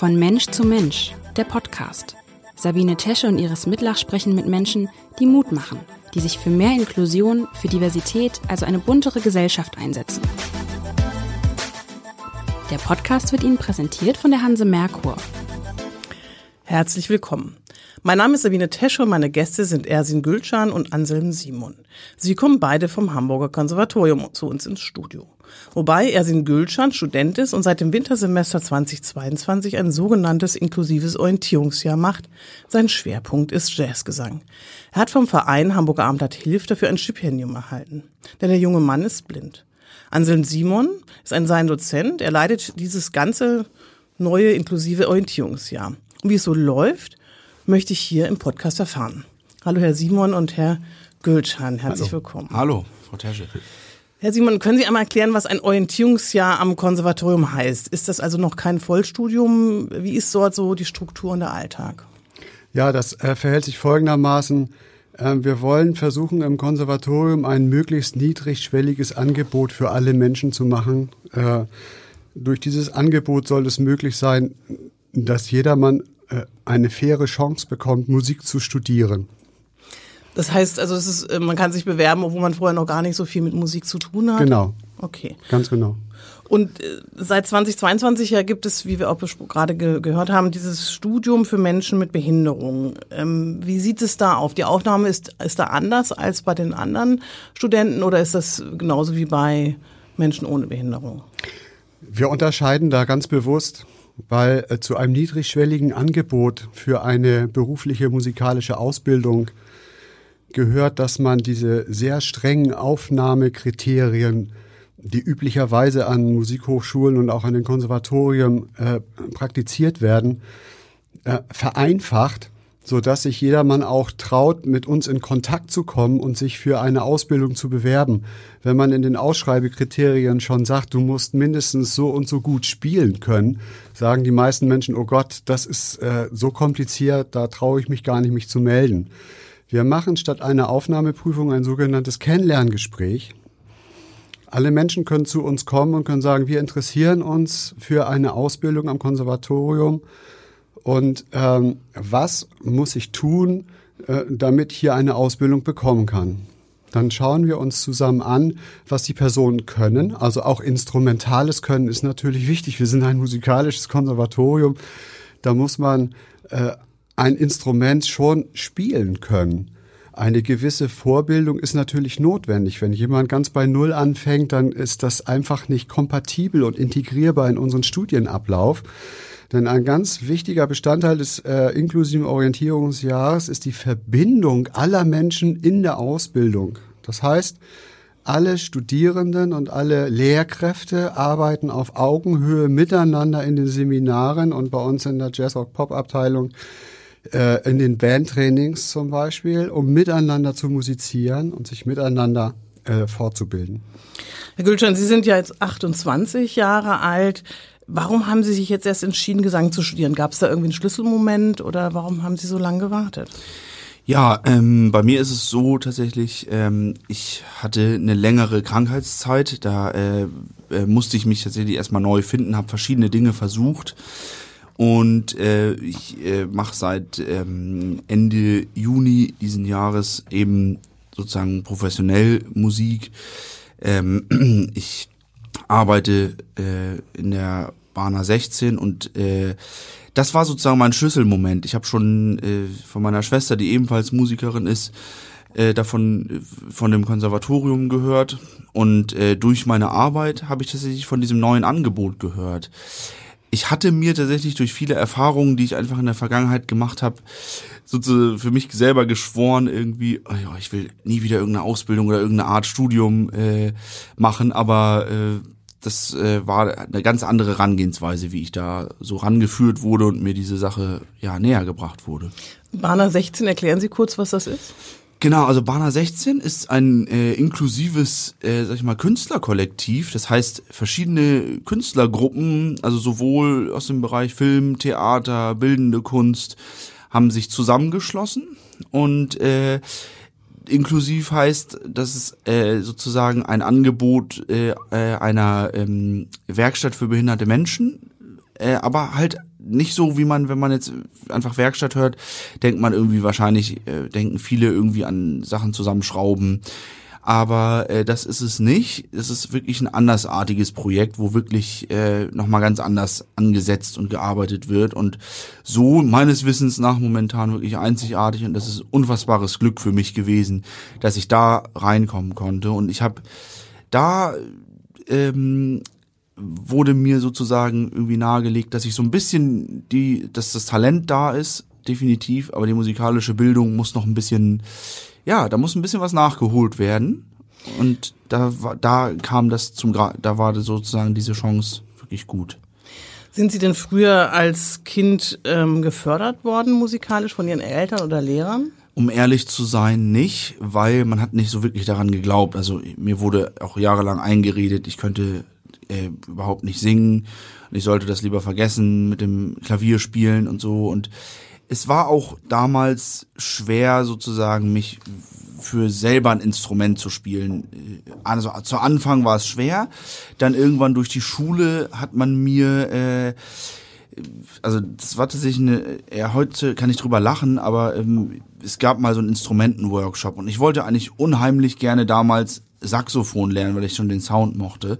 Von Mensch zu Mensch, der Podcast. Sabine Tesche und Iris Mitlach sprechen mit Menschen, die Mut machen, die sich für mehr Inklusion, für Diversität, also eine buntere Gesellschaft einsetzen. Der Podcast wird Ihnen präsentiert von der Hanse Merkur. Herzlich willkommen. Mein Name ist Sabine Tesche und meine Gäste sind Ersin Gülcan und Anselm Simon. Sie kommen beide vom Hamburger Konservatorium zu uns ins Studio. Wobei Ersin Gülcan Student ist und seit dem Wintersemester 2022 ein sogenanntes inklusives Orientierungsjahr macht. Sein Schwerpunkt ist Jazzgesang. Er hat vom Verein Hamburger Abendblatt Hilft dafür ein Stipendium erhalten. Denn der junge Mann ist blind. Anselm Simon ist ein sein Dozent. Er leitet dieses ganze neue inklusive Orientierungsjahr. Und wie es so läuft, möchte ich hier im Podcast erfahren. Hallo Herr Simon und Herr Gülcan, herzlich Hallo. willkommen. Hallo, Frau Tesche. Herr Simon, können Sie einmal erklären, was ein Orientierungsjahr am Konservatorium heißt? Ist das also noch kein Vollstudium? Wie ist dort so die Struktur und der Alltag? Ja, das äh, verhält sich folgendermaßen. Äh, wir wollen versuchen, im Konservatorium ein möglichst niedrigschwelliges Angebot für alle Menschen zu machen. Äh, durch dieses Angebot soll es möglich sein, dass jedermann äh, eine faire Chance bekommt, Musik zu studieren. Das heißt, also es ist, äh, man kann sich bewerben, obwohl man vorher noch gar nicht so viel mit Musik zu tun hat. Genau. Okay. Ganz genau. Und äh, seit 2022 ja gibt es, wie wir auch gerade ge gehört haben, dieses Studium für Menschen mit Behinderung. Ähm, wie sieht es da auf? Die Aufnahme ist, ist da anders als bei den anderen Studenten oder ist das genauso wie bei Menschen ohne Behinderung? Wir unterscheiden da ganz bewusst, weil äh, zu einem niedrigschwelligen Angebot für eine berufliche musikalische Ausbildung gehört, dass man diese sehr strengen Aufnahmekriterien, die üblicherweise an Musikhochschulen und auch an den Konservatorien äh, praktiziert werden, äh, vereinfacht, so dass sich jedermann auch traut, mit uns in Kontakt zu kommen und sich für eine Ausbildung zu bewerben. Wenn man in den Ausschreibekriterien schon sagt, du musst mindestens so und so gut spielen können, sagen die meisten Menschen, oh Gott, das ist äh, so kompliziert, da traue ich mich gar nicht, mich zu melden. Wir machen statt einer Aufnahmeprüfung ein sogenanntes Kennenlerngespräch. Alle Menschen können zu uns kommen und können sagen, wir interessieren uns für eine Ausbildung am Konservatorium und ähm, was muss ich tun, äh, damit ich hier eine Ausbildung bekommen kann. Dann schauen wir uns zusammen an, was die Personen können. Also auch instrumentales Können ist natürlich wichtig. Wir sind ein musikalisches Konservatorium. Da muss man äh, ein Instrument schon spielen können. Eine gewisse Vorbildung ist natürlich notwendig. Wenn jemand ganz bei Null anfängt, dann ist das einfach nicht kompatibel und integrierbar in unseren Studienablauf. Denn ein ganz wichtiger Bestandteil des äh, inklusiven Orientierungsjahres ist die Verbindung aller Menschen in der Ausbildung. Das heißt, alle Studierenden und alle Lehrkräfte arbeiten auf Augenhöhe miteinander in den Seminaren und bei uns in der Jazz Rock Pop Abteilung äh, in den Bandtrainings zum Beispiel, um miteinander zu musizieren und sich miteinander äh, fortzubilden. Herr Gülcan, Sie sind ja jetzt 28 Jahre alt. Warum haben Sie sich jetzt erst entschieden, Gesang zu studieren? Gab es da irgendwie einen Schlüsselmoment oder warum haben Sie so lange gewartet? Ja, ähm, bei mir ist es so tatsächlich, ähm, ich hatte eine längere Krankheitszeit, da äh, äh, musste ich mich tatsächlich erstmal neu finden, habe verschiedene Dinge versucht und äh, ich äh, mache seit ähm, Ende Juni diesen Jahres eben sozusagen professionell Musik. Ähm, ich arbeite äh, in der Bana 16 und äh, das war sozusagen mein Schlüsselmoment. Ich habe schon äh, von meiner Schwester, die ebenfalls Musikerin ist, äh, davon von dem Konservatorium gehört und äh, durch meine Arbeit habe ich tatsächlich von diesem neuen Angebot gehört. Ich hatte mir tatsächlich durch viele Erfahrungen, die ich einfach in der Vergangenheit gemacht habe, sozusagen für mich selber geschworen, irgendwie, oh ja, ich will nie wieder irgendeine Ausbildung oder irgendeine Art Studium äh, machen, aber äh, das äh, war eine ganz andere Herangehensweise, wie ich da so rangeführt wurde und mir diese Sache ja näher gebracht wurde. Bana 16, erklären Sie kurz, was das ist? Genau, also Bana 16 ist ein äh, inklusives, äh, sag ich mal, Künstlerkollektiv. Das heißt, verschiedene Künstlergruppen, also sowohl aus dem Bereich Film, Theater, bildende Kunst, haben sich zusammengeschlossen und äh, inklusiv heißt, dass es äh, sozusagen ein Angebot äh, äh, einer ähm, Werkstatt für behinderte Menschen, äh, aber halt nicht so, wie man, wenn man jetzt einfach Werkstatt hört, denkt man irgendwie wahrscheinlich, äh, denken viele irgendwie an Sachen zusammenschrauben. Aber äh, das ist es nicht. Es ist wirklich ein andersartiges Projekt, wo wirklich äh, nochmal ganz anders angesetzt und gearbeitet wird. Und so meines Wissens nach momentan wirklich einzigartig. Und das ist unfassbares Glück für mich gewesen, dass ich da reinkommen konnte. Und ich habe da ähm, wurde mir sozusagen irgendwie nahegelegt, dass ich so ein bisschen die, dass das Talent da ist, definitiv, aber die musikalische Bildung muss noch ein bisschen, ja, da muss ein bisschen was nachgeholt werden. Und da, da kam das zum, da war sozusagen diese Chance wirklich gut. Sind Sie denn früher als Kind ähm, gefördert worden musikalisch von Ihren Eltern oder Lehrern? Um ehrlich zu sein, nicht, weil man hat nicht so wirklich daran geglaubt. Also mir wurde auch jahrelang eingeredet, ich könnte äh, überhaupt nicht singen und ich sollte das lieber vergessen mit dem Klavier spielen und so. Und es war auch damals schwer sozusagen mich für selber ein Instrument zu spielen. Also zu Anfang war es schwer, dann irgendwann durch die Schule hat man mir äh, also das war tatsächlich eine, ja, heute kann ich drüber lachen, aber ähm, es gab mal so einen Instrumentenworkshop und ich wollte eigentlich unheimlich gerne damals Saxophon lernen, weil ich schon den Sound mochte.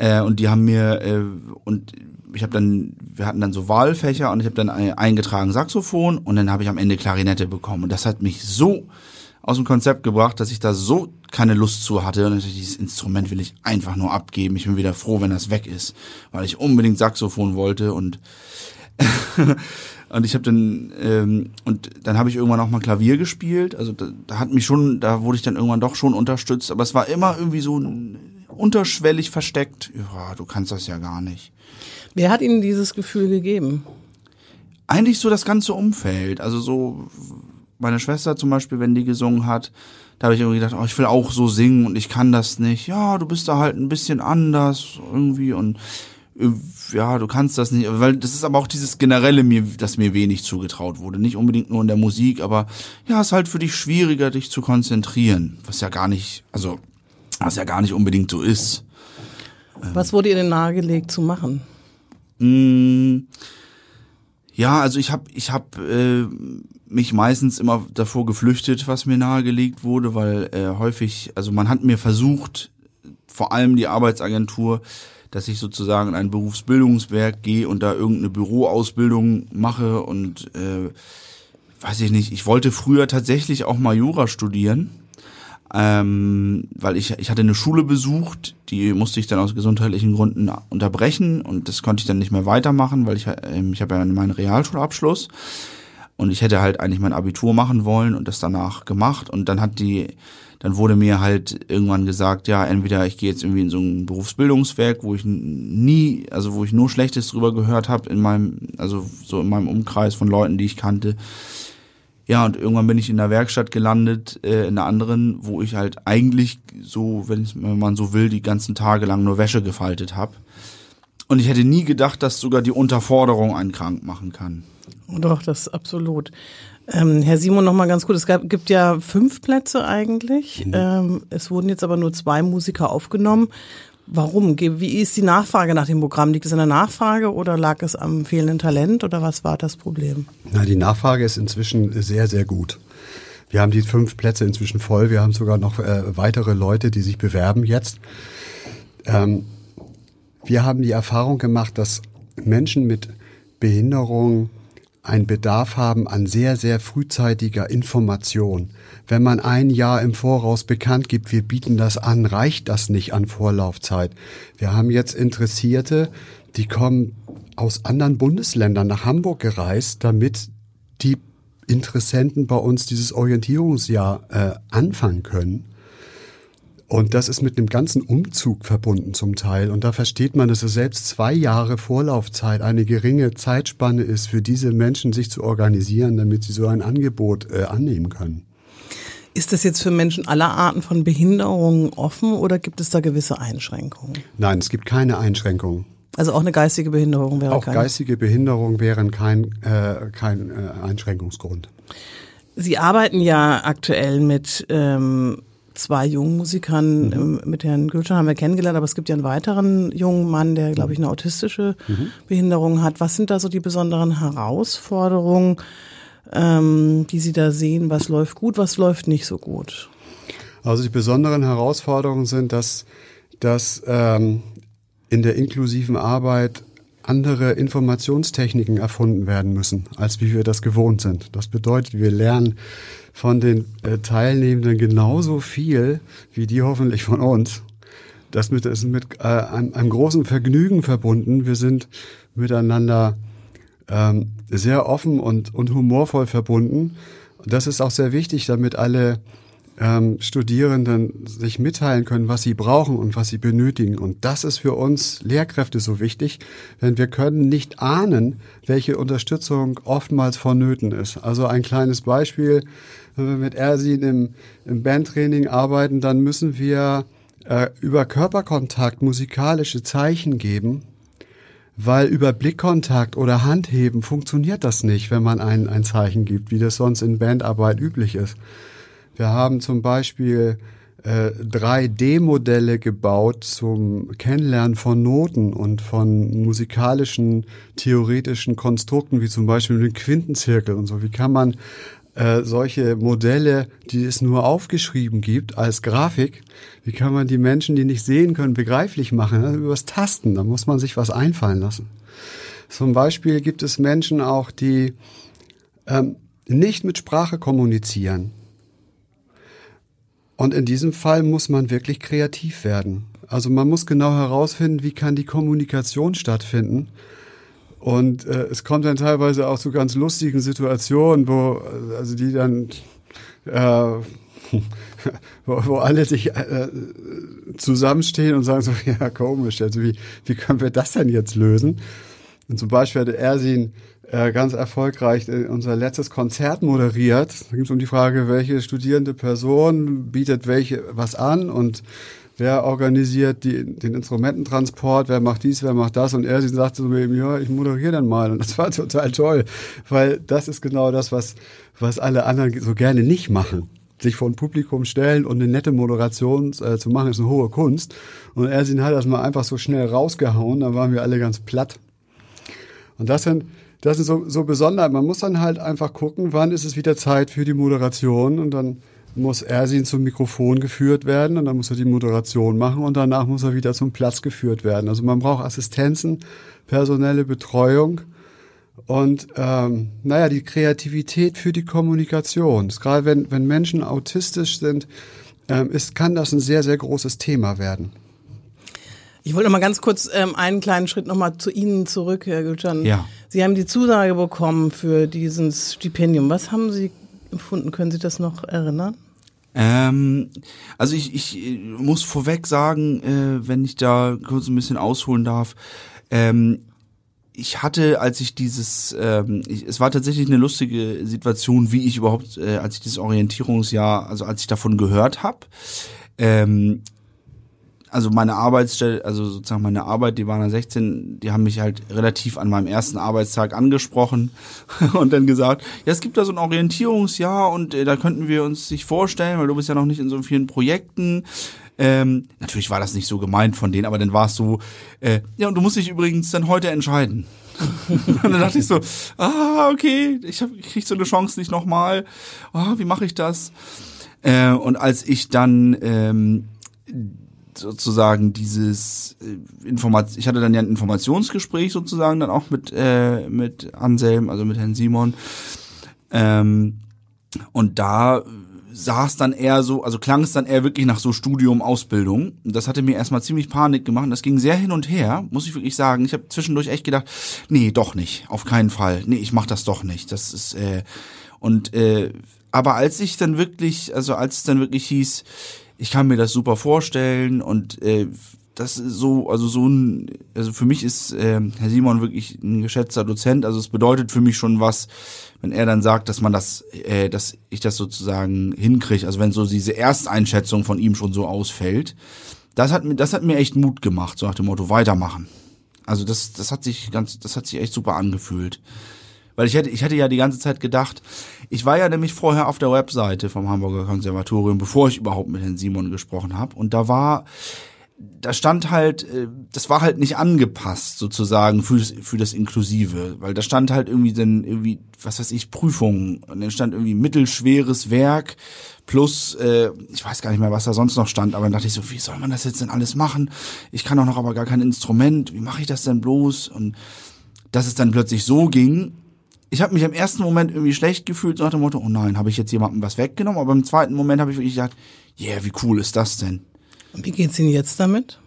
Äh, und die haben mir äh, und ich habe dann, wir hatten dann so Wahlfächer und ich habe dann eingetragen Saxophon und dann habe ich am Ende Klarinette bekommen. Und das hat mich so aus dem Konzept gebracht, dass ich da so keine Lust zu hatte. Und dieses Instrument will ich einfach nur abgeben. Ich bin wieder froh, wenn das weg ist, weil ich unbedingt Saxophon wollte und und ich habe dann ähm, und dann habe ich irgendwann auch mal Klavier gespielt. Also da, da hat mich schon, da wurde ich dann irgendwann doch schon unterstützt. Aber es war immer irgendwie so unterschwellig versteckt. Ja, du kannst das ja gar nicht. Wer hat Ihnen dieses Gefühl gegeben? Eigentlich so das ganze Umfeld. Also so meine Schwester zum Beispiel, wenn die gesungen hat, da habe ich irgendwie gedacht, oh, ich will auch so singen und ich kann das nicht. Ja, du bist da halt ein bisschen anders irgendwie und äh, ja, du kannst das nicht, weil das ist aber auch dieses generelle mir, dass mir wenig zugetraut wurde, nicht unbedingt nur in der Musik, aber ja, ist halt für dich schwieriger, dich zu konzentrieren, was ja gar nicht, also was ja gar nicht unbedingt so ist. Was wurde ihr denn nahegelegt zu machen? Mm, ja, also ich habe ich hab, äh, mich meistens immer davor geflüchtet, was mir nahegelegt wurde, weil äh, häufig, also man hat mir versucht, vor allem die Arbeitsagentur, dass ich sozusagen in ein Berufsbildungswerk gehe und da irgendeine Büroausbildung mache und äh, weiß ich nicht, ich wollte früher tatsächlich auch mal Jura studieren ähm, weil ich, ich hatte eine Schule besucht, die musste ich dann aus gesundheitlichen Gründen unterbrechen und das konnte ich dann nicht mehr weitermachen, weil ich, ähm, ich habe ja meinen Realschulabschluss und ich hätte halt eigentlich mein Abitur machen wollen und das danach gemacht und dann hat die, dann wurde mir halt irgendwann gesagt, ja, entweder ich gehe jetzt irgendwie in so ein Berufsbildungswerk, wo ich nie, also wo ich nur Schlechtes drüber gehört habe in meinem, also so in meinem Umkreis von Leuten, die ich kannte, ja, und irgendwann bin ich in der Werkstatt gelandet, äh, in einer anderen, wo ich halt eigentlich so, wenn, wenn man so will, die ganzen Tage lang nur Wäsche gefaltet habe. Und ich hätte nie gedacht, dass sogar die Unterforderung einen krank machen kann. Doch, das ist absolut. Ähm, Herr Simon, noch mal ganz gut. Es gab, gibt ja fünf Plätze eigentlich. Mhm. Ähm, es wurden jetzt aber nur zwei Musiker aufgenommen. Warum? Wie ist die Nachfrage nach dem Programm? Liegt es an der Nachfrage oder lag es am fehlenden Talent oder was war das Problem? Na, die Nachfrage ist inzwischen sehr, sehr gut. Wir haben die fünf Plätze inzwischen voll. Wir haben sogar noch äh, weitere Leute, die sich bewerben jetzt. Ähm, wir haben die Erfahrung gemacht, dass Menschen mit Behinderung einen Bedarf haben an sehr, sehr frühzeitiger Information. Wenn man ein Jahr im Voraus bekannt gibt, wir bieten das an, reicht das nicht an Vorlaufzeit. Wir haben jetzt Interessierte, die kommen aus anderen Bundesländern nach Hamburg gereist, damit die Interessenten bei uns dieses Orientierungsjahr äh, anfangen können. Und das ist mit einem ganzen Umzug verbunden zum Teil. Und da versteht man, dass es selbst zwei Jahre Vorlaufzeit eine geringe Zeitspanne ist, für diese Menschen sich zu organisieren, damit sie so ein Angebot äh, annehmen können. Ist das jetzt für Menschen aller Arten von Behinderungen offen oder gibt es da gewisse Einschränkungen? Nein, es gibt keine Einschränkungen. Also auch eine geistige Behinderung wäre auch kein... Auch geistige Behinderung wären kein, äh, kein äh, Einschränkungsgrund. Sie arbeiten ja aktuell mit ähm, zwei jungen Musikern. Mhm. Ähm, Mit Herrn Gülschan haben wir kennengelernt, aber es gibt ja einen weiteren jungen Mann, der, glaube ich, eine autistische Mhm. Behinderung hat. Was sind da so die besonderen Herausforderungen, ähm, die Sie da sehen? Was läuft gut, was läuft nicht so gut? Also die besonderen Herausforderungen sind, dass, dass ähm, in der inklusiven Arbeit andere Informationstechniken erfunden werden müssen, als wie wir das gewohnt sind. Das bedeutet, wir lernen von den äh, Teilnehmenden genauso viel wie die hoffentlich von uns. Das mit, ist mit äh, einem, einem großen Vergnügen verbunden. Wir sind miteinander ähm, sehr offen und, und humorvoll verbunden. Das ist auch sehr wichtig, damit alle ähm, Studierenden sich mitteilen können, was sie brauchen und was sie benötigen. Und das ist für uns Lehrkräfte so wichtig, denn wir können nicht ahnen, welche Unterstützung oftmals vonnöten ist. Also ein kleines Beispiel, wenn wir mit Ersin im, im Bandtraining arbeiten, dann müssen wir äh, über Körperkontakt musikalische Zeichen geben, weil über Blickkontakt oder Handheben funktioniert das nicht, wenn man ein, ein Zeichen gibt, wie das sonst in Bandarbeit üblich ist. Wir haben zum Beispiel äh, 3D-Modelle gebaut zum Kennenlernen von Noten und von musikalischen, theoretischen Konstrukten, wie zum Beispiel den Quintenzirkel und so. Wie kann man äh, solche Modelle, die es nur aufgeschrieben gibt als Grafik, wie kann man die Menschen, die nicht sehen können, begreiflich machen? Also übers Tasten, da muss man sich was einfallen lassen. Zum Beispiel gibt es Menschen auch, die ähm, nicht mit Sprache kommunizieren. Und in diesem Fall muss man wirklich kreativ werden. Also man muss genau herausfinden, wie kann die Kommunikation stattfinden. Und äh, es kommt dann teilweise auch zu ganz lustigen Situationen, wo also die dann äh, wo, wo alle sich äh, zusammenstehen und sagen so, ja komisch, also wie, wie können wir das denn jetzt lösen? Und zum Beispiel hatte Ersin äh, ganz erfolgreich äh, unser letztes Konzert moderiert. Da ging es um die Frage, welche studierende Person bietet welche was an und wer organisiert die, den Instrumententransport, wer macht dies, wer macht das. Und er sagte so eben, ja, ich moderiere dann mal. Und das war total toll, weil das ist genau das, was, was alle anderen so gerne nicht machen sich vor ein Publikum stellen und eine nette Moderation äh, zu machen, ist eine hohe Kunst. Und Ersin hat das mal einfach so schnell rausgehauen, dann waren wir alle ganz platt. Und das sind, das sind so, so Besonderheiten. Man muss dann halt einfach gucken, wann ist es wieder Zeit für die Moderation und dann muss Ersin zum Mikrofon geführt werden und dann muss er die Moderation machen und danach muss er wieder zum Platz geführt werden. Also man braucht Assistenzen, personelle Betreuung und ähm, naja, die Kreativität für die Kommunikation. Gerade wenn, wenn Menschen autistisch sind, ähm, ist, kann das ein sehr, sehr großes Thema werden. Ich wollte noch mal ganz kurz ähm, einen kleinen Schritt noch mal zu Ihnen zurück, Herr Gülcan. Ja. Sie haben die Zusage bekommen für dieses Stipendium. Was haben Sie empfunden? Können Sie das noch erinnern? Ähm, also ich, ich äh, muss vorweg sagen, äh, wenn ich da kurz ein bisschen ausholen darf, ähm, ich hatte, als ich dieses, ähm, ich, es war tatsächlich eine lustige Situation, wie ich überhaupt, äh, als ich dieses Orientierungsjahr, also als ich davon gehört habe, ähm, also meine Arbeitsstelle, also sozusagen meine Arbeit, die waren 16, die haben mich halt relativ an meinem ersten Arbeitstag angesprochen und dann gesagt, ja, es gibt da so ein Orientierungsjahr und äh, da könnten wir uns sich vorstellen, weil du bist ja noch nicht in so vielen Projekten. Ähm, natürlich war das nicht so gemeint von denen, aber dann war es so, äh, ja, und du musst dich übrigens dann heute entscheiden. und dann dachte ich so, ah, okay, ich, hab, ich krieg so eine Chance nicht nochmal. Ah, wie mache ich das? Äh, und als ich dann ähm, sozusagen dieses äh, Informat ich hatte dann ja ein Informationsgespräch sozusagen dann auch mit äh, mit Anselm also mit Herrn Simon. Ähm, und da saß dann eher so also klang es dann eher wirklich nach so Studium Ausbildung. Das hatte mir erstmal ziemlich Panik gemacht. Das ging sehr hin und her muss ich wirklich sagen. Ich habe zwischendurch echt gedacht nee doch nicht auf keinen Fall. Nee ich mach das doch nicht. Das ist äh, und äh, aber als ich dann wirklich also als es dann wirklich hieß ich kann mir das super vorstellen und äh, das ist so, also so ein, also für mich ist äh, Herr Simon wirklich ein geschätzter Dozent. Also es bedeutet für mich schon was, wenn er dann sagt, dass man das, äh, dass ich das sozusagen hinkriege. Also wenn so diese Ersteinschätzung von ihm schon so ausfällt, das hat mir, das hat mir echt Mut gemacht, so nach dem Motto weitermachen. Also das, das hat sich ganz, das hat sich echt super angefühlt Weil ich hätte, ich hätte ja die ganze Zeit gedacht, ich war ja nämlich vorher auf der Webseite vom Hamburger Konservatorium, bevor ich überhaupt mit Herrn Simon gesprochen habe. Und da war, da stand halt, äh, das war halt nicht angepasst sozusagen für für das Inklusive, weil da stand halt irgendwie dann irgendwie, was weiß ich, Prüfungen und dann stand irgendwie mittelschweres Werk plus, äh, ich weiß gar nicht mehr, was da sonst noch stand, aber dann dachte ich so, wie soll man das jetzt denn alles machen? Ich kann doch noch aber gar kein Instrument, wie mache ich das denn bloß? Und dass es dann plötzlich so ging, ich habe mich im ersten Moment irgendwie schlecht gefühlt, so nach dem Motto, oh nein, habe ich jetzt jemandem was weggenommen, aber im zweiten Moment habe ich wirklich gedacht, yeah, wie cool ist das denn? Und wie geht's Ihnen jetzt damit?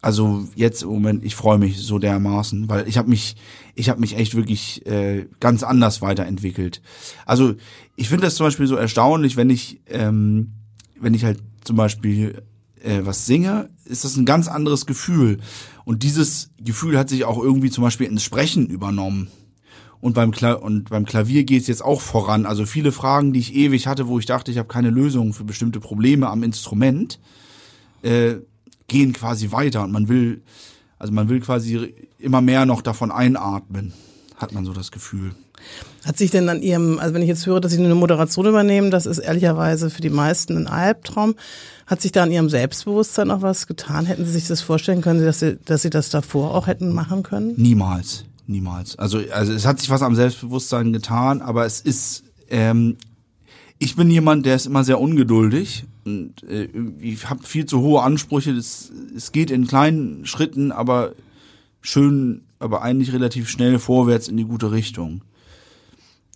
Also jetzt im Moment, ich freue mich so dermaßen, weil ich habe mich, ich habe mich echt wirklich äh, ganz anders weiterentwickelt. Also ich finde das zum Beispiel so erstaunlich, wenn ich, ähm, wenn ich halt zum Beispiel äh, was singe, ist das ein ganz anderes Gefühl. Und dieses Gefühl hat sich auch irgendwie zum Beispiel ins Sprechen übernommen. Und beim, Kla und beim Klavier geht es jetzt auch voran. Also viele Fragen, die ich ewig hatte, wo ich dachte, ich habe keine Lösung für bestimmte Probleme am Instrument, äh, gehen quasi weiter. Und man will, also man will quasi immer mehr noch davon einatmen, hat man so das Gefühl. Hat sich denn an Ihrem, also wenn ich jetzt höre, dass Sie eine Moderation übernehmen, das ist ehrlicherweise für die meisten ein Albtraum. Hat sich da an Ihrem Selbstbewusstsein noch was getan? Hätten Sie sich das vorstellen können, dass Sie, dass Sie das davor auch hätten machen können? Niemals, niemals. Also, also es hat sich was am Selbstbewusstsein getan, aber es ist, ähm, ich bin jemand, der ist immer sehr ungeduldig und äh, ich habe viel zu hohe Ansprüche. Es, es geht in kleinen Schritten, aber schön, aber eigentlich relativ schnell vorwärts in die gute Richtung.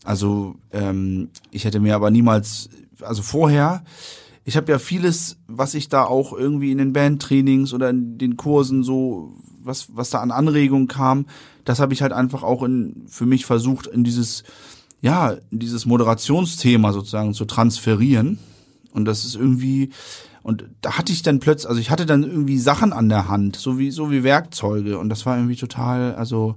Also ähm, ich hätte mir aber niemals, also vorher, ich habe ja vieles, was ich da auch irgendwie in den Bandtrainings oder in den Kursen so, was, was da an Anregungen kam, das habe ich halt einfach auch in, für mich versucht, in dieses, ja, in dieses Moderationsthema sozusagen zu transferieren. Und das ist irgendwie, und da hatte ich dann plötzlich, also ich hatte dann irgendwie Sachen an der Hand, so wie, so wie Werkzeuge. Und das war irgendwie total, also,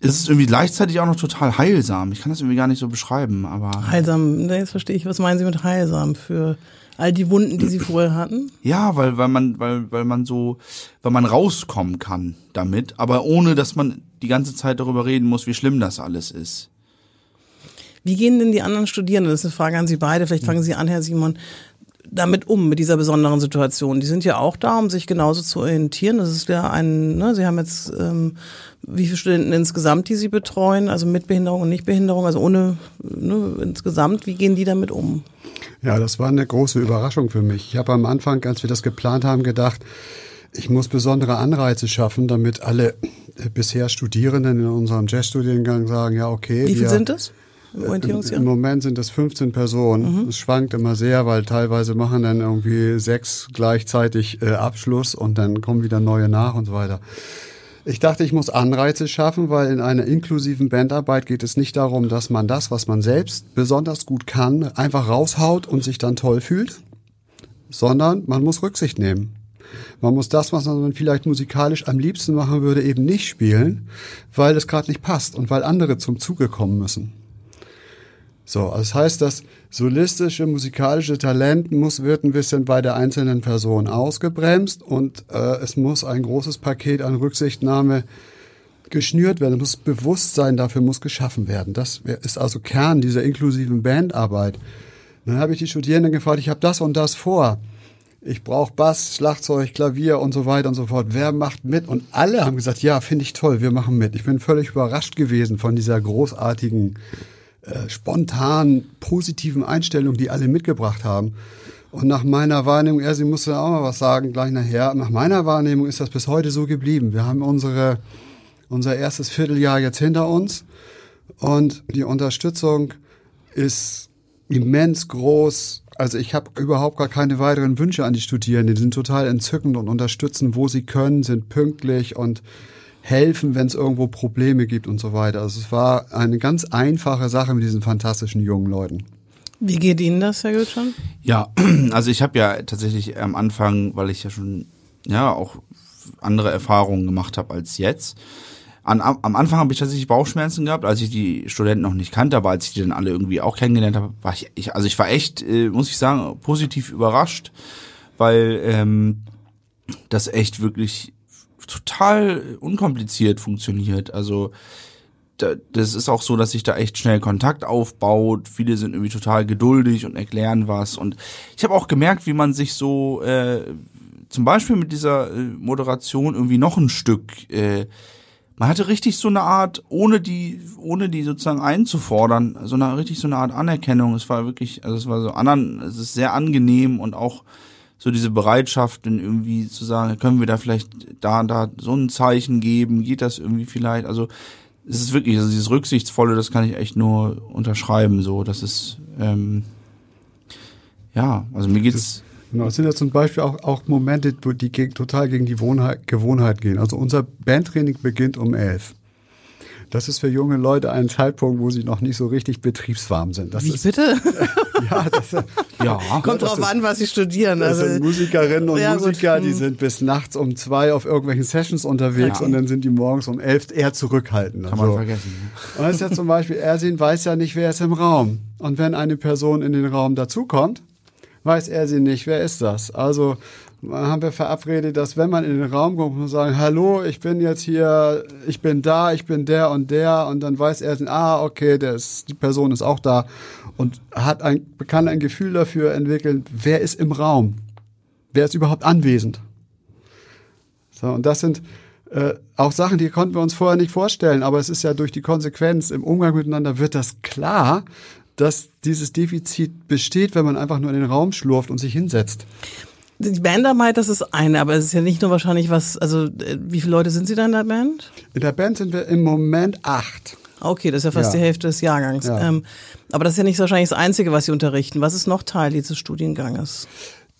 es ist irgendwie gleichzeitig auch noch total heilsam. Ich kann das irgendwie gar nicht so beschreiben, aber. Heilsam, jetzt verstehe ich, was meinen Sie mit heilsam für all die Wunden, die Sie vorher hatten? Ja, weil, weil man, weil, weil man so, weil man rauskommen kann damit, aber ohne, dass man die ganze Zeit darüber reden muss, wie schlimm das alles ist. Wie gehen denn die anderen Studierenden, das ist eine Frage an Sie beide, vielleicht fangen Sie an, Herr Simon, damit um, mit dieser besonderen Situation? Die sind ja auch da, um sich genauso zu orientieren. Das ist ja ein, ne, Sie haben jetzt, ähm, wie viele Studenten insgesamt, die Sie betreuen, also mit Behinderung und Nichtbehinderung, also ohne, ne, insgesamt, wie gehen die damit um? Ja, das war eine große Überraschung für mich. Ich habe am Anfang, als wir das geplant haben, gedacht, ich muss besondere Anreize schaffen, damit alle bisher Studierenden in unserem Jazzstudiengang sagen, ja, okay. Wie viele sind es? Im, Im Moment sind es 15 Personen. Mhm. Es schwankt immer sehr, weil teilweise machen dann irgendwie sechs gleichzeitig äh, Abschluss und dann kommen wieder neue nach und so weiter. Ich dachte, ich muss Anreize schaffen, weil in einer inklusiven Bandarbeit geht es nicht darum, dass man das, was man selbst besonders gut kann, einfach raushaut und sich dann toll fühlt, sondern man muss Rücksicht nehmen. Man muss das, was man vielleicht musikalisch am liebsten machen würde, eben nicht spielen, weil es gerade nicht passt und weil andere zum Zuge kommen müssen. So, das heißt, das solistische, musikalische Talent muss, wird ein bisschen bei der einzelnen Person ausgebremst und äh, es muss ein großes Paket an Rücksichtnahme geschnürt werden. Es muss Bewusstsein dafür muss geschaffen werden. Das ist also Kern dieser inklusiven Bandarbeit. Dann habe ich die Studierenden gefragt, ich habe das und das vor. Ich brauche Bass, Schlagzeug, Klavier und so weiter und so fort. Wer macht mit? Und alle haben gesagt, ja, finde ich toll, wir machen mit. Ich bin völlig überrascht gewesen von dieser großartigen äh, spontan positiven Einstellungen, die alle mitgebracht haben. Und nach meiner Wahrnehmung, er, Sie musste auch mal was sagen gleich nachher, nach meiner Wahrnehmung ist das bis heute so geblieben. Wir haben unsere, unser erstes Vierteljahr jetzt hinter uns und die Unterstützung ist immens groß. Also ich habe überhaupt gar keine weiteren Wünsche an die Studierenden. Die sind total entzückend und unterstützen, wo sie können, sind pünktlich und helfen, wenn es irgendwo Probleme gibt und so weiter. Also es war eine ganz einfache Sache mit diesen fantastischen jungen Leuten. Wie geht Ihnen das, Herr Gülschan? Ja, also ich habe ja tatsächlich am Anfang, weil ich ja schon ja auch andere Erfahrungen gemacht habe als jetzt. An, am Anfang habe ich tatsächlich Bauchschmerzen gehabt, als ich die Studenten noch nicht kannte, aber als ich die dann alle irgendwie auch kennengelernt habe, war ich, ich also ich war echt, äh, muss ich sagen, positiv überrascht, weil ähm, das echt wirklich total unkompliziert funktioniert. Also das ist auch so, dass sich da echt schnell Kontakt aufbaut. Viele sind irgendwie total geduldig und erklären was. Und ich habe auch gemerkt, wie man sich so äh, zum Beispiel mit dieser äh, Moderation irgendwie noch ein Stück äh, man hatte richtig so eine Art, ohne die, ohne die sozusagen einzufordern, so eine richtig so eine Art Anerkennung. Es war wirklich, also es war so anderen, es ist sehr angenehm und auch so diese Bereitschaft, dann irgendwie zu sagen, können wir da vielleicht da und da so ein Zeichen geben, geht das irgendwie vielleicht? Also es ist wirklich, also dieses Rücksichtsvolle, das kann ich echt nur unterschreiben, so, das ist, ähm, ja, also mir geht's. Genau, es sind ja zum Beispiel auch, auch Momente, wo die total gegen die Wohnheit, Gewohnheit gehen. Also unser Bandtraining beginnt um elf. Das ist für junge Leute ein Zeitpunkt, wo sie noch nicht so richtig betriebswarm sind. Das Wie ist, bitte? Ja, das, Ja. Kommt drauf an, was sie studieren. das Also, sind Musikerinnen und Ja, gut. Musiker, die Hm. sind bis nachts um zwei auf irgendwelchen Sessions unterwegs Ja. und dann sind die morgens um elf eher zurückhaltend. Kann man Also, vergessen. Und das ist ja zum Beispiel, Ersin weiß ja nicht, wer ist im Raum. Und wenn eine Person in den Raum dazukommt, weiß Ersin nicht, wer ist das. Also haben wir verabredet, dass wenn man in den Raum kommt, man sagen, hallo, ich bin jetzt hier, ich bin da, ich bin der und der. Und dann weiß Ersin, ah, okay, der ist, die Person ist auch da. Und hat ein, kann ein Gefühl dafür entwickeln, wer ist im Raum. Wer ist überhaupt anwesend. So, und das sind äh, auch Sachen, die konnten wir uns vorher nicht vorstellen, aber es ist ja durch die Konsequenz im Umgang miteinander wird das klar, dass dieses Defizit besteht, wenn man einfach nur in den Raum schlurft und sich hinsetzt. die Bandarbeit, das ist eine, aber es ist ja nicht nur wahrscheinlich was, also äh, wie viele Leute sind Sie da in der Band? In der Band sind wir im Moment acht. Okay, das ist ja fast Ja. die Hälfte des Jahrgangs. Ja. Ähm, aber das ist ja nicht wahrscheinlich das Einzige, was Sie unterrichten. Was ist noch Teil dieses Studienganges?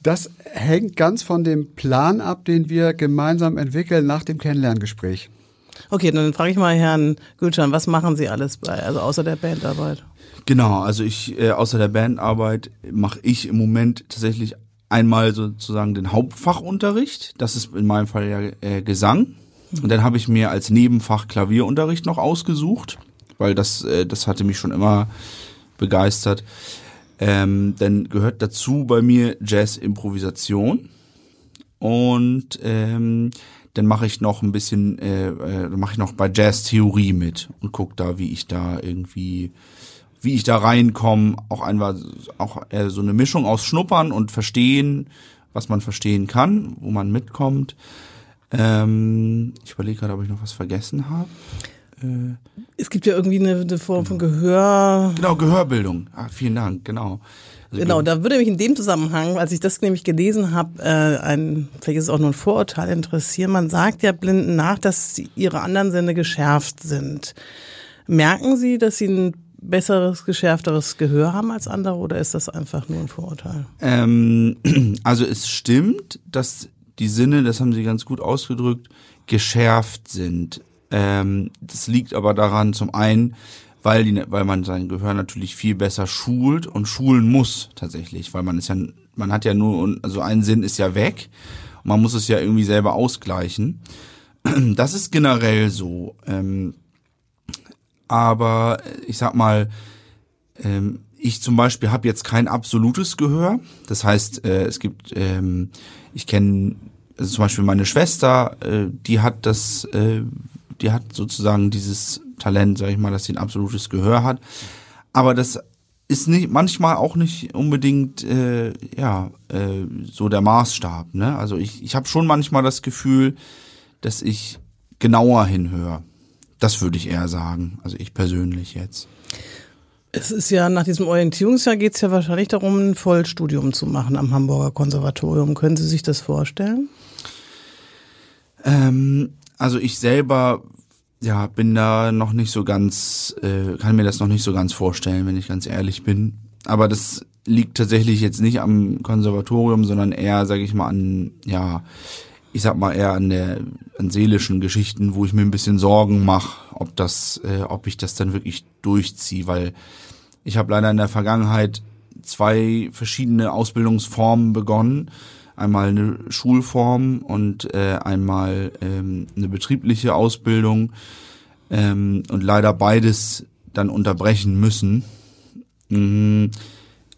Das hängt ganz von dem Plan ab, den wir gemeinsam entwickeln nach dem Kennenlerngespräch. Okay, dann frage ich mal Herrn Gülschan, was machen Sie alles bei, also außer der Bandarbeit? Genau, also ich, äh, außer der Bandarbeit mache ich im Moment tatsächlich einmal sozusagen den Hauptfachunterricht. Das ist in meinem Fall ja äh, Gesang. Und dann habe ich mir als Nebenfach Klavierunterricht noch ausgesucht, weil das, äh, das hatte mich schon immer begeistert. Ähm, dann gehört dazu bei mir Jazz-Improvisation. Und ähm, dann mache ich noch ein bisschen, äh, äh, mache ich noch bei Jazz-Theorie mit und guck da, wie ich da irgendwie, wie ich da reinkomme. Auch einmal auch eher so eine Mischung aus Schnuppern und Verstehen, was man verstehen kann, wo man mitkommt. Ähm, ich überlege gerade, ob ich noch was vergessen habe. Es gibt ja irgendwie eine, eine Form von Gehör. Genau, Gehörbildung. Ah, vielen Dank, genau. Also Genau, da würde mich in dem Zusammenhang, als ich das nämlich gelesen habe, äh, ein, vielleicht ist es auch nur ein Vorurteil interessieren. Man sagt ja Blinden nach, dass ihre anderen Sinne geschärft sind. Merken Sie, dass Sie ein besseres, geschärfteres Gehör haben als andere oder ist das einfach nur ein Vorurteil? Ähm, also es stimmt, dass die Sinne, das haben Sie ganz gut ausgedrückt, geschärft sind. Ähm, das liegt aber daran, zum einen, weil, die, weil man sein Gehör natürlich viel besser schult und schulen muss tatsächlich, weil man ist ja, man hat ja nur, also ein Sinn ist ja weg und man muss es ja irgendwie selber ausgleichen. Das ist generell so. Ähm, aber ich sag mal, ähm, ich zum Beispiel habe jetzt kein absolutes Gehör. Das heißt, äh, es gibt, ähm, ich kenne also zum Beispiel meine Schwester, äh, die hat das, äh, die hat sozusagen dieses Talent, sag ich mal, dass sie ein absolutes Gehör hat. Aber das ist nicht manchmal auch nicht unbedingt äh, ja äh, so der Maßstab. Ne? Also ich, ich habe schon manchmal das Gefühl, dass ich genauer hinhöre. Das würde ich eher sagen. Also ich persönlich jetzt. Es ist ja nach diesem Orientierungsjahr geht es ja wahrscheinlich darum, ein Vollstudium zu machen am Hamburger Konservatorium. Können Sie sich das vorstellen? Ähm, also ich selber ja bin da noch nicht so ganz, äh, kann mir das noch nicht so ganz vorstellen, wenn ich ganz ehrlich bin. Aber das liegt tatsächlich jetzt nicht am Konservatorium, sondern eher, sage ich mal, an ja, ich sag mal eher an der an seelischen Geschichten, wo ich mir ein bisschen Sorgen mache, ob das, äh, ob ich das dann wirklich durchziehe, weil ich habe leider in der Vergangenheit zwei verschiedene Ausbildungsformen begonnen. Einmal eine Schulform und äh, einmal ähm, eine betriebliche Ausbildung ähm, und leider beides dann unterbrechen müssen. Mhm,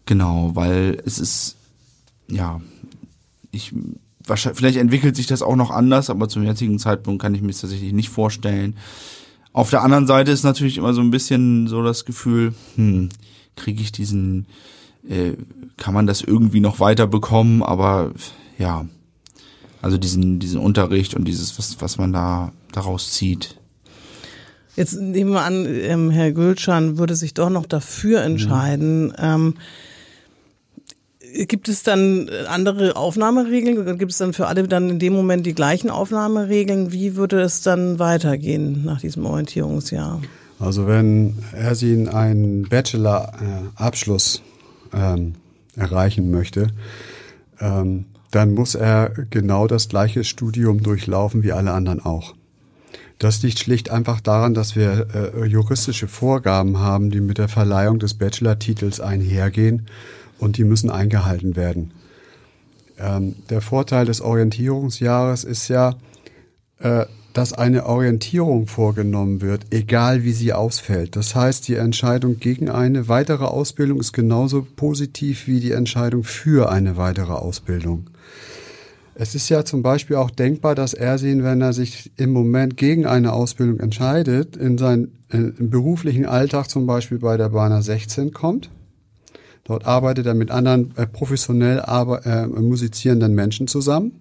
genau, weil es ist ja ich wahrscheinlich vielleicht entwickelt sich das auch noch anders, aber zum jetzigen Zeitpunkt kann ich mir das tatsächlich nicht vorstellen. Auf der anderen Seite ist natürlich immer so ein bisschen so das Gefühl, hm, kriege ich diesen, äh, kann man das irgendwie noch weiter bekommen, aber ja, also diesen, diesen Unterricht und dieses, was, was man da daraus zieht. Jetzt nehmen wir an, ähm, Herr Gülschan würde sich doch noch dafür entscheiden. Mhm. Ähm, gibt es dann andere Aufnahmeregeln? Gibt es dann für alle dann in dem Moment die gleichen Aufnahmeregeln? Wie würde es dann weitergehen nach diesem Orientierungsjahr? Also wenn Ersin einen Bachelor-Abschluss ähm, erreichen möchte, ähm, dann muss er genau das gleiche Studium durchlaufen wie alle anderen auch. Das liegt schlicht einfach daran, dass wir äh, juristische Vorgaben haben, die mit der Verleihung des Bachelor-Titels einhergehen und die müssen eingehalten werden. Ähm, der Vorteil des Orientierungsjahres ist ja, äh, dass eine Orientierung vorgenommen wird, egal wie sie ausfällt. Das heißt, die Entscheidung gegen eine weitere Ausbildung ist genauso positiv wie die Entscheidung für eine weitere Ausbildung. Es ist ja zum Beispiel auch denkbar, dass Ersin, wenn er sich im Moment gegen eine Ausbildung entscheidet, in seinen in, beruflichen Alltag zum Beispiel bei der Bahner 16 kommt. Dort arbeitet er mit anderen äh, professionell aber, äh, musizierenden Menschen zusammen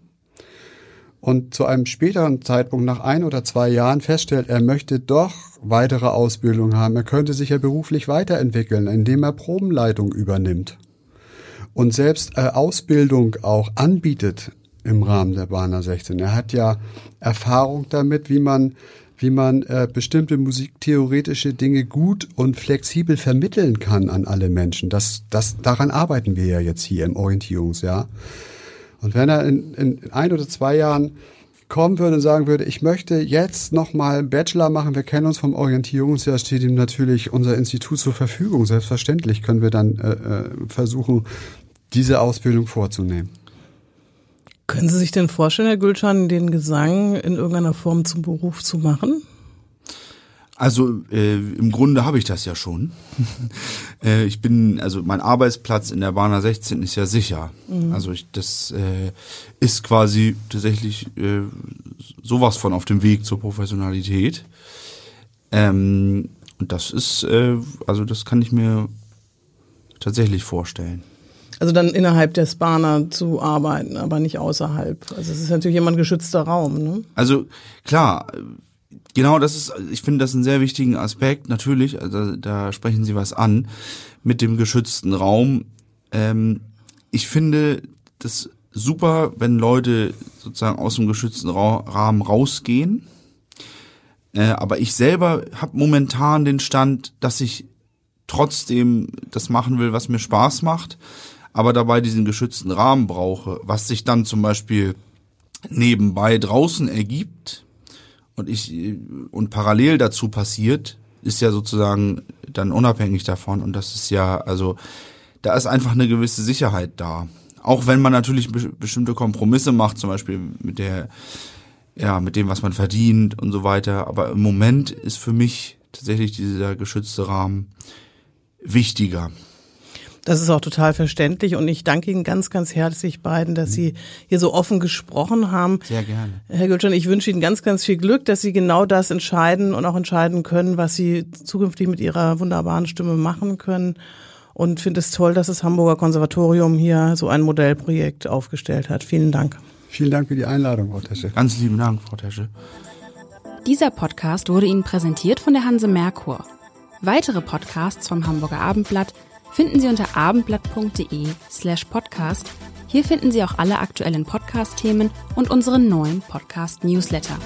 und zu einem späteren Zeitpunkt nach ein oder zwei Jahren feststellt, er möchte doch weitere Ausbildung haben, er könnte sich ja beruflich weiterentwickeln, indem er Probenleitung übernimmt und selbst äh, Ausbildung auch anbietet im Rahmen der Bahner 16. Er hat ja Erfahrung damit, wie man wie man äh, bestimmte musiktheoretische Dinge gut und flexibel vermitteln kann an alle Menschen. Das, das, daran arbeiten wir ja jetzt hier im Orientierungsjahr. Und wenn er in, in ein oder zwei Jahren kommen würde und sagen würde, ich möchte jetzt nochmal Bachelor machen, wir kennen uns vom Orientierungsjahr, steht ihm natürlich unser Institut zur Verfügung. Selbstverständlich können wir dann äh, äh, versuchen, diese Ausbildung vorzunehmen. Können Sie sich denn vorstellen, Herr Gülschan, den Gesang in irgendeiner Form zum Beruf zu machen? Also äh, im Grunde habe ich das ja schon. äh, ich bin, also mein Arbeitsplatz in der Bahner 16 ist ja sicher. Mhm. Also ich, das äh, ist quasi tatsächlich äh, sowas von auf dem Weg zur Professionalität. Ähm, und das ist, äh, also das kann ich mir tatsächlich vorstellen. Also dann innerhalb der Spana zu arbeiten, aber nicht außerhalb. Also es ist natürlich immer ein geschützter Raum. Ne? Also klar, Genau, das ist, ich finde das einen sehr wichtigen Aspekt. Natürlich, also da sprechen Sie was an mit dem geschützten Raum. Ähm, ich finde das super, wenn Leute sozusagen aus dem geschützten Ra Rahmen rausgehen. Äh, aber ich selber habe momentan den Stand, dass ich trotzdem das machen will, was mir Spaß macht, aber dabei diesen geschützten Rahmen brauche, was sich dann zum Beispiel nebenbei draußen ergibt und ich und parallel dazu passiert, ist ja sozusagen dann unabhängig davon und das ist ja also da ist einfach eine gewisse Sicherheit da. Auch wenn man natürlich be bestimmte Kompromisse macht, zum Beispiel mit der ja mit dem was man verdient und so weiter. Aber im Moment ist für mich tatsächlich dieser geschützte Rahmen wichtiger. Das ist auch total verständlich und ich danke Ihnen ganz, ganz herzlich beiden, dass Sie hier so offen gesprochen haben. Sehr gerne. Herr Gülschan, ich wünsche Ihnen ganz, ganz viel Glück, dass Sie genau das entscheiden und auch entscheiden können, was Sie zukünftig mit Ihrer wunderbaren Stimme machen können. Und finde es toll, dass das Hamburger Konservatorium hier so ein Modellprojekt aufgestellt hat. Vielen Dank. Vielen Dank für die Einladung, Frau Tesche. Ganz lieben Dank, Frau Tesche. Dieser Podcast wurde Ihnen präsentiert von der Hanse Merkur. Weitere Podcasts vom Hamburger Abendblatt finden Sie unter abendblatt.de slash podcast. Hier finden Sie auch alle aktuellen Podcast-Themen und unseren neuen Podcast-Newsletter.